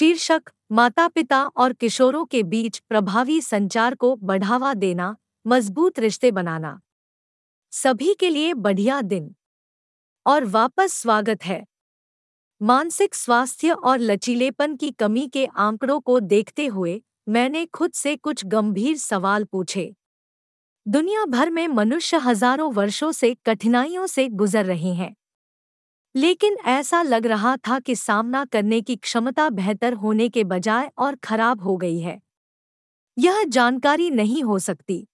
शीर्षक माता पिता और किशोरों के बीच प्रभावी संचार को बढ़ावा देना, मज़बूत रिश्ते बनाना। सभी के लिए बढ़िया दिन। और वापस स्वागत है। मानसिक स्वास्थ्य और लचीलेपन की कमी के आंकड़ों को देखते हुए, मैंने खुद से कुछ गंभीर सवाल पूछे। दुनिया भर में मनुष्य हज़ारों वर्षों से कठिनाइयों से गुजर रहे हैं। लेकिन ऐसा लग रहा था कि सामना करने की क्षमता बेहतर होने के बजाय और खराब हो गई है। यह जानकारी नहीं हो सकती,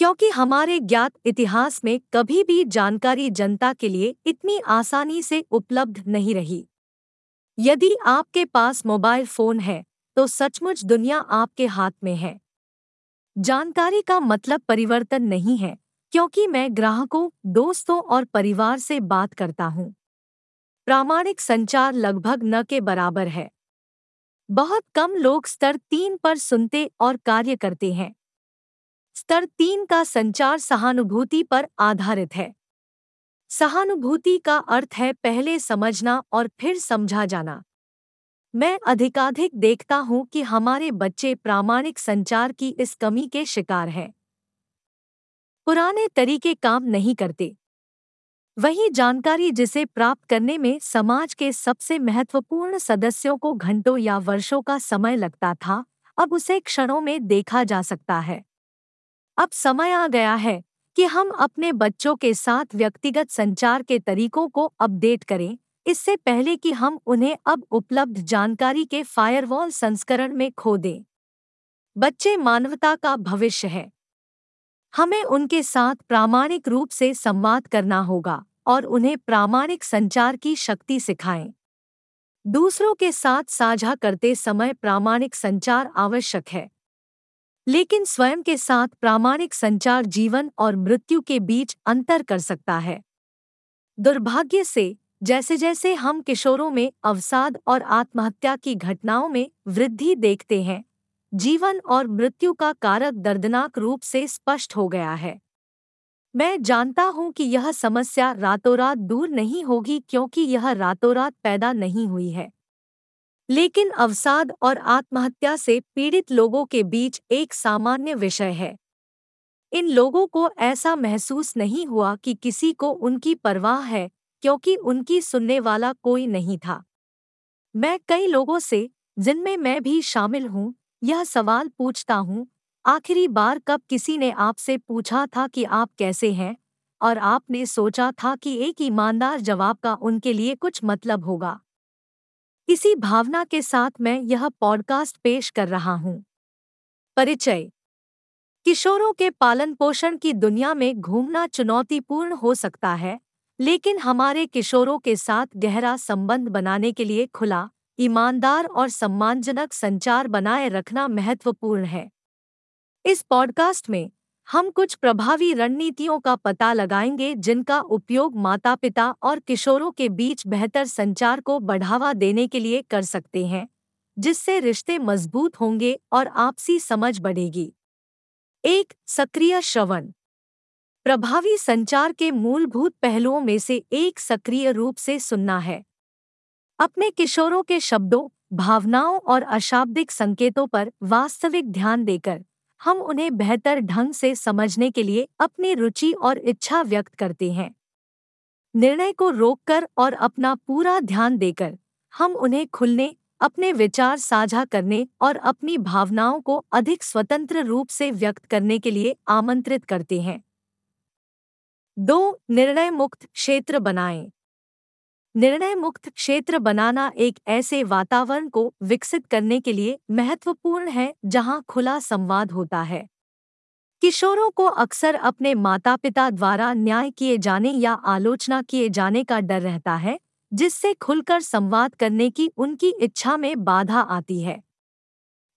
क्योंकि हमारे ज्ञात इतिहास में कभी भी जानकारी जनता के लिए इतनी आसानी से उपलब्ध नहीं रही। यदि आपके पास मोबाइल फ़ोन है तो सचमुच दुनिया आपके हाथ में है। जानकारी का मतलब परिवर्तन नहीं है, क्योंकि मैं ग्राहकों, दोस्तों और परिवार से बात करता हूँ। प्रामाणिक संचार लगभग न के बराबर है। बहुत कम लोग स्तर तीन पर सुनते और कार्य करते हैं। स्तर तीन का संचार सहानुभूति पर आधारित है। सहानुभूति का अर्थ है पहले समझना और फिर समझा जाना। मैं अधिकाधिक देखता हूँ कि हमारे बच्चे प्रामाणिक संचार की इस कमी के शिकार हैं। पुराने तरीके काम नहीं करते। वही जानकारी जिसे प्राप्त करने में समाज के सबसे महत्वपूर्ण सदस्यों को घंटों या वर्षों का समय लगता था, अब उसे क्षणों में देखा जा सकता है। अब समय आ गया है कि हम अपने बच्चों के साथ व्यक्तिगत संचार के तरीकों को अपडेट करें, इससे पहले कि हम उन्हें अब उपलब्ध जानकारी के फायरवॉल संस्करण में खो दें। बच्चे मानवता का भविष्य है। हमें उनके साथ प्रामाणिक रूप से संवाद करना होगा और उन्हें प्रामाणिक संचार की शक्ति सिखाएँ। दूसरों के साथ साझा करते समय प्रामाणिक संचार आवश्यक है। लेकिन स्वयं के साथ प्रामाणिक संचार जीवन और मृत्यु के बीच अंतर कर सकता है। दुर्भाग्य से जैसे जैसे हम किशोरों में अवसाद और आत्महत्या की घटनाओं में वृद्धि देखते हैं जीवन और मृत्यु का कारक दर्दनाक रूप से स्पष्ट हो गया है। मैं जानता हूँ कि यह समस्या रातों रात दूर नहीं होगी क्योंकि यह रातों रात पैदा नहीं हुई है। लेकिन अवसाद और आत्महत्या से पीड़ित लोगों के बीच एक सामान्य विषय है। इन लोगों को ऐसा महसूस नहीं हुआ कि किसी को उनकी परवाह है, क्योंकि उनकी सुनने वाला कोई नहीं था। मैं कई लोगों से, जिनमें मैं भी शामिल हूँ यह सवाल पूछता हूँ, आखिरी बार कब किसी ने आपसे पूछा था कि आप कैसे हैं? और आपने सोचा था कि एक ईमानदार जवाब का उनके लिए कुछ मतलब होगा। इसी भावना के साथ मैं यह पॉडकास्ट पेश कर रहा हूँ। परिचय। किशोरों के पालन पोषण की दुनिया में घूमना चुनौतीपूर्ण हो सकता है, लेकिन हमारे किशोरों के साथ गहरा संबंध बनाने के लिए खुला ईमानदार और सम्मानजनक संचार बनाए रखना महत्वपूर्ण है। इस पॉडकास्ट में हम कुछ प्रभावी रणनीतियों का पता लगाएँगे जिनका उपयोग माता पिता और किशोरों के बीच बेहतर संचार को बढ़ावा देने के लिए कर सकते हैं, जिससे रिश्ते मज़बूत होंगे और आपसी समझ बढ़ेगी। एक, सक्रिय श्रवण। प्रभावी संचार के मूलभूत पहलुओं में से एक सक्रिय रूप से सुनना है। अपने किशोरों के शब्दों, भावनाओं और अशाब्दिक संकेतों पर वास्तविक ध्यान देकर, हम उन्हें बेहतर ढंग से समझने के लिए अपनी रुचि और इच्छा व्यक्त करते हैं। निर्णय को रोककर और अपना पूरा ध्यान देकर, हम उन्हें खुलने, अपने विचार साझा करने और अपनी भावनाओं को अधिक स्वतंत्र रूप से व्यक्त करने के लिए आमंत्रित करते हैं। दो, निर्णय मुक्त क्षेत्र बनाएँ। निर्णय मुक्त क्षेत्र बनाना एक ऐसे वातावरण को विकसित करने के लिए महत्वपूर्ण है जहाँ खुला संवाद होता है। किशोरों को अक्सर अपने माता पिता द्वारा न्याय किए जाने या आलोचना किए जाने का डर रहता है, जिससे खुलकर संवाद करने की उनकी इच्छा में बाधा आती है।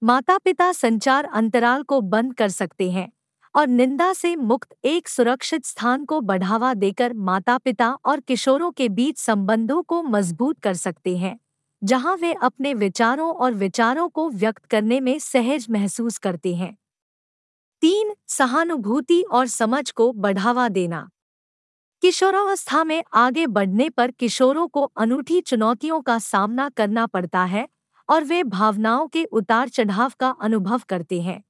माता पिता संचार अंतराल को बंद कर सकते हैं। और निंदा से मुक्त एक सुरक्षित स्थान को बढ़ावा देकर माता पिता और किशोरों के बीच संबंधों को मज़बूत कर सकते हैं, जहाँ वे अपने विचारों और विचारों को व्यक्त करने में सहज महसूस करते हैं। तीन, सहानुभूति और समझ को बढ़ावा देना। किशोरावस्था में आगे बढ़ने पर किशोरों को अनूठी चुनौतियों का सामना करना पड़ता है और वे भावनाओं के उतार चढ़ाव का अनुभव करते हैं।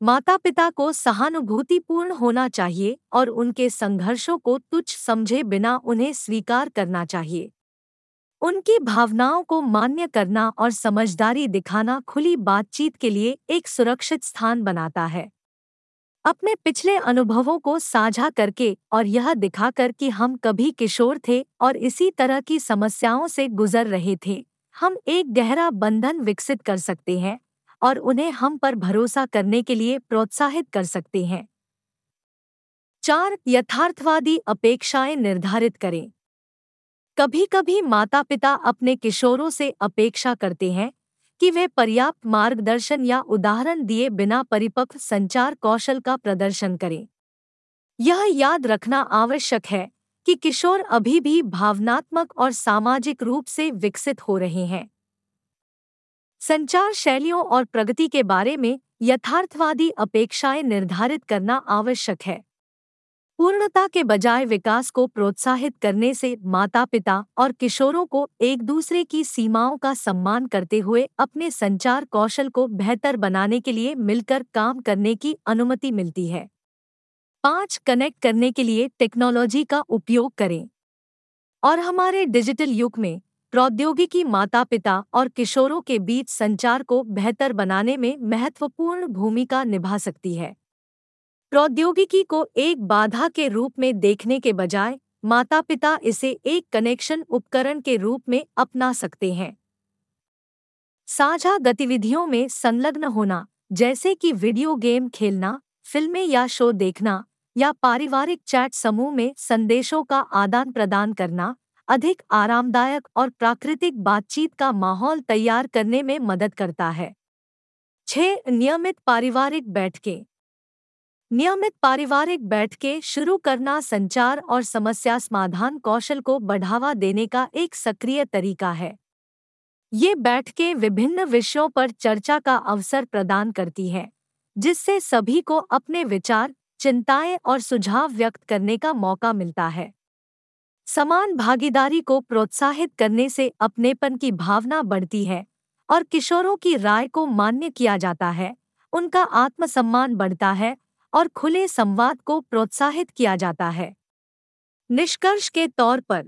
माता पिता को सहानुभूतिपूर्ण होना चाहिए और उनके संघर्षों को तुच्छ समझे बिना उन्हें स्वीकार करना चाहिए। उनकी भावनाओं को मान्य करना और समझदारी दिखाना खुली बातचीत के लिए एक सुरक्षित स्थान बनाता है। अपने पिछले अनुभवों को साझा करके और यह दिखाकर कि हम कभी किशोर थे और इसी तरह की समस्याओं से गुजर रहे थे, हम एक गहरा बंधन विकसित कर सकते हैं। और उन्हें हम पर भरोसा करने के लिए प्रोत्साहित कर सकते हैं। चार, यथार्थवादी अपेक्षाएँ निर्धारित करें। कभी कभी माता पिता अपने किशोरों से अपेक्षा करते हैं कि वे पर्याप्त मार्गदर्शन या उदाहरण दिए बिना परिपक्व संचार कौशल का प्रदर्शन करें। यह याद रखना आवश्यक है कि किशोर अभी भी भावनात्मक और सामाजिक रूप से विकसित हो रहे हैं। संचार शैलियों और प्रगति के बारे में यथार्थवादी अपेक्षाएँ निर्धारित करना आवश्यक है। पूर्णता के बजाय विकास को प्रोत्साहित करने से माता पिता और किशोरों को एक दूसरे की सीमाओं का सम्मान करते हुए अपने संचार कौशल को बेहतर बनाने के लिए मिलकर काम करने की अनुमति मिलती है। पाँच, कनेक्ट करने के लिए टेक्नोलॉजी का उपयोग करें। और हमारे डिजिटल युग में प्रौद्योगिकी माता पिता और किशोरों के बीच संचार को बेहतर बनाने में महत्वपूर्ण भूमिका निभा सकती है। प्रौद्योगिकी को एक बाधा के रूप में देखने के बजाय माता पिता इसे एक कनेक्शन उपकरण के रूप में अपना सकते हैं। साझा गतिविधियों में संलग्न होना, जैसे कि वीडियो गेम खेलना, फ़िल्में या शो देखना, या पारिवारिक चैट समूह में संदेशों का आदान प्रदान करना अधिक आरामदायक और प्राकृतिक बातचीत का माहौल तैयार करने में मदद करता है। छह, नियमित पारिवारिक बैठकें। नियमित पारिवारिक बैठकें शुरू करना संचार और समस्या समाधान कौशल को बढ़ावा देने का एक सक्रिय तरीका है। ये बैठकें विभिन्न विषयों पर चर्चा का अवसर प्रदान करती हैं, जिससे सभी को अपने विचार, चिंताएँ और सुझाव व्यक्त करने का मौका मिलता है। समान भागीदारी को प्रोत्साहित करने से अपनेपन की भावना बढ़ती है और किशोरों की राय को मान्य किया जाता है। उनका आत्मसम्मान बढ़ता है और खुले संवाद को प्रोत्साहित किया जाता है। निष्कर्ष के तौर पर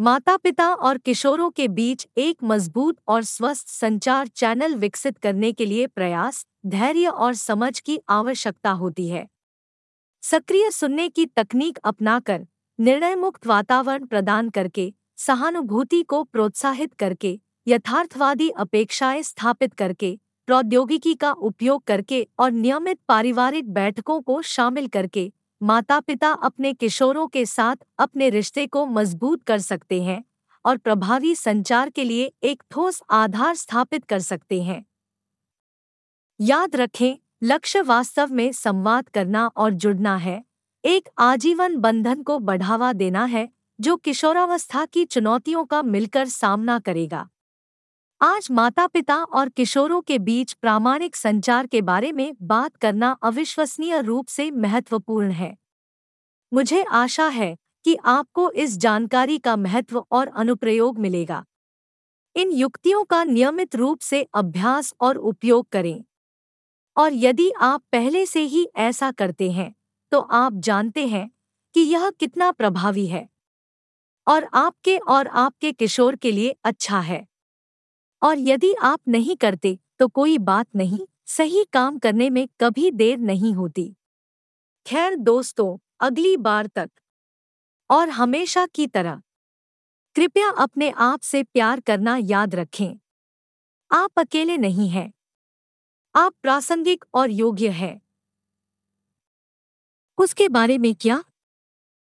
माता पिता और किशोरों के बीच एक मज़बूत और स्वस्थ संचार चैनल विकसित करने के लिए प्रयास, धैर्य और समझ की आवश्यकता होती है। सक्रिय सुनने की तकनीक अपनाकर निर्णय मुक्त वातावरण प्रदान करके, सहानुभूति को प्रोत्साहित करके, यथार्थवादी अपेक्षाएँ स्थापित करके, प्रौद्योगिकी का उपयोग करके और नियमित पारिवारिक बैठकों को शामिल करके माता पिता अपने किशोरों के साथ अपने रिश्ते को मज़बूत कर सकते हैं और प्रभावी संचार के लिए एक ठोस आधार स्थापित कर सकते हैं। याद रखें, लक्ष्य वास्तव में संवाद करना और जुड़ना है। एक आजीवन बंधन को बढ़ावा देना है, जो किशोरावस्था की चुनौतियों का मिलकर सामना करेगा। आज माता पिता और किशोरों के बीच प्रामाणिक संचार के बारे में बात करना अविश्वसनीय रूप से महत्वपूर्ण है। मुझे आशा है कि आपको इस जानकारी का महत्व और अनुप्रयोग मिलेगा। इन युक्तियों का नियमित रूप से अभ्यास और उपयोग करें। और यदि आप पहले से ही ऐसा करते हैं तो आप जानते हैं कि यह कितना प्रभावी है। और आपके और आपके किशोर के लिए अच्छा है। और यदि आप नहीं करते तो कोई बात नहीं, सही काम करने में कभी देर नहीं होती। खैर दोस्तों, अगली बार तक। और हमेशा की तरह। कृपया अपने आप से प्यार करना याद रखें। आप अकेले नहीं हैं। आप प्रासंगिक और योग्य हैं। उसके बारे में क्या?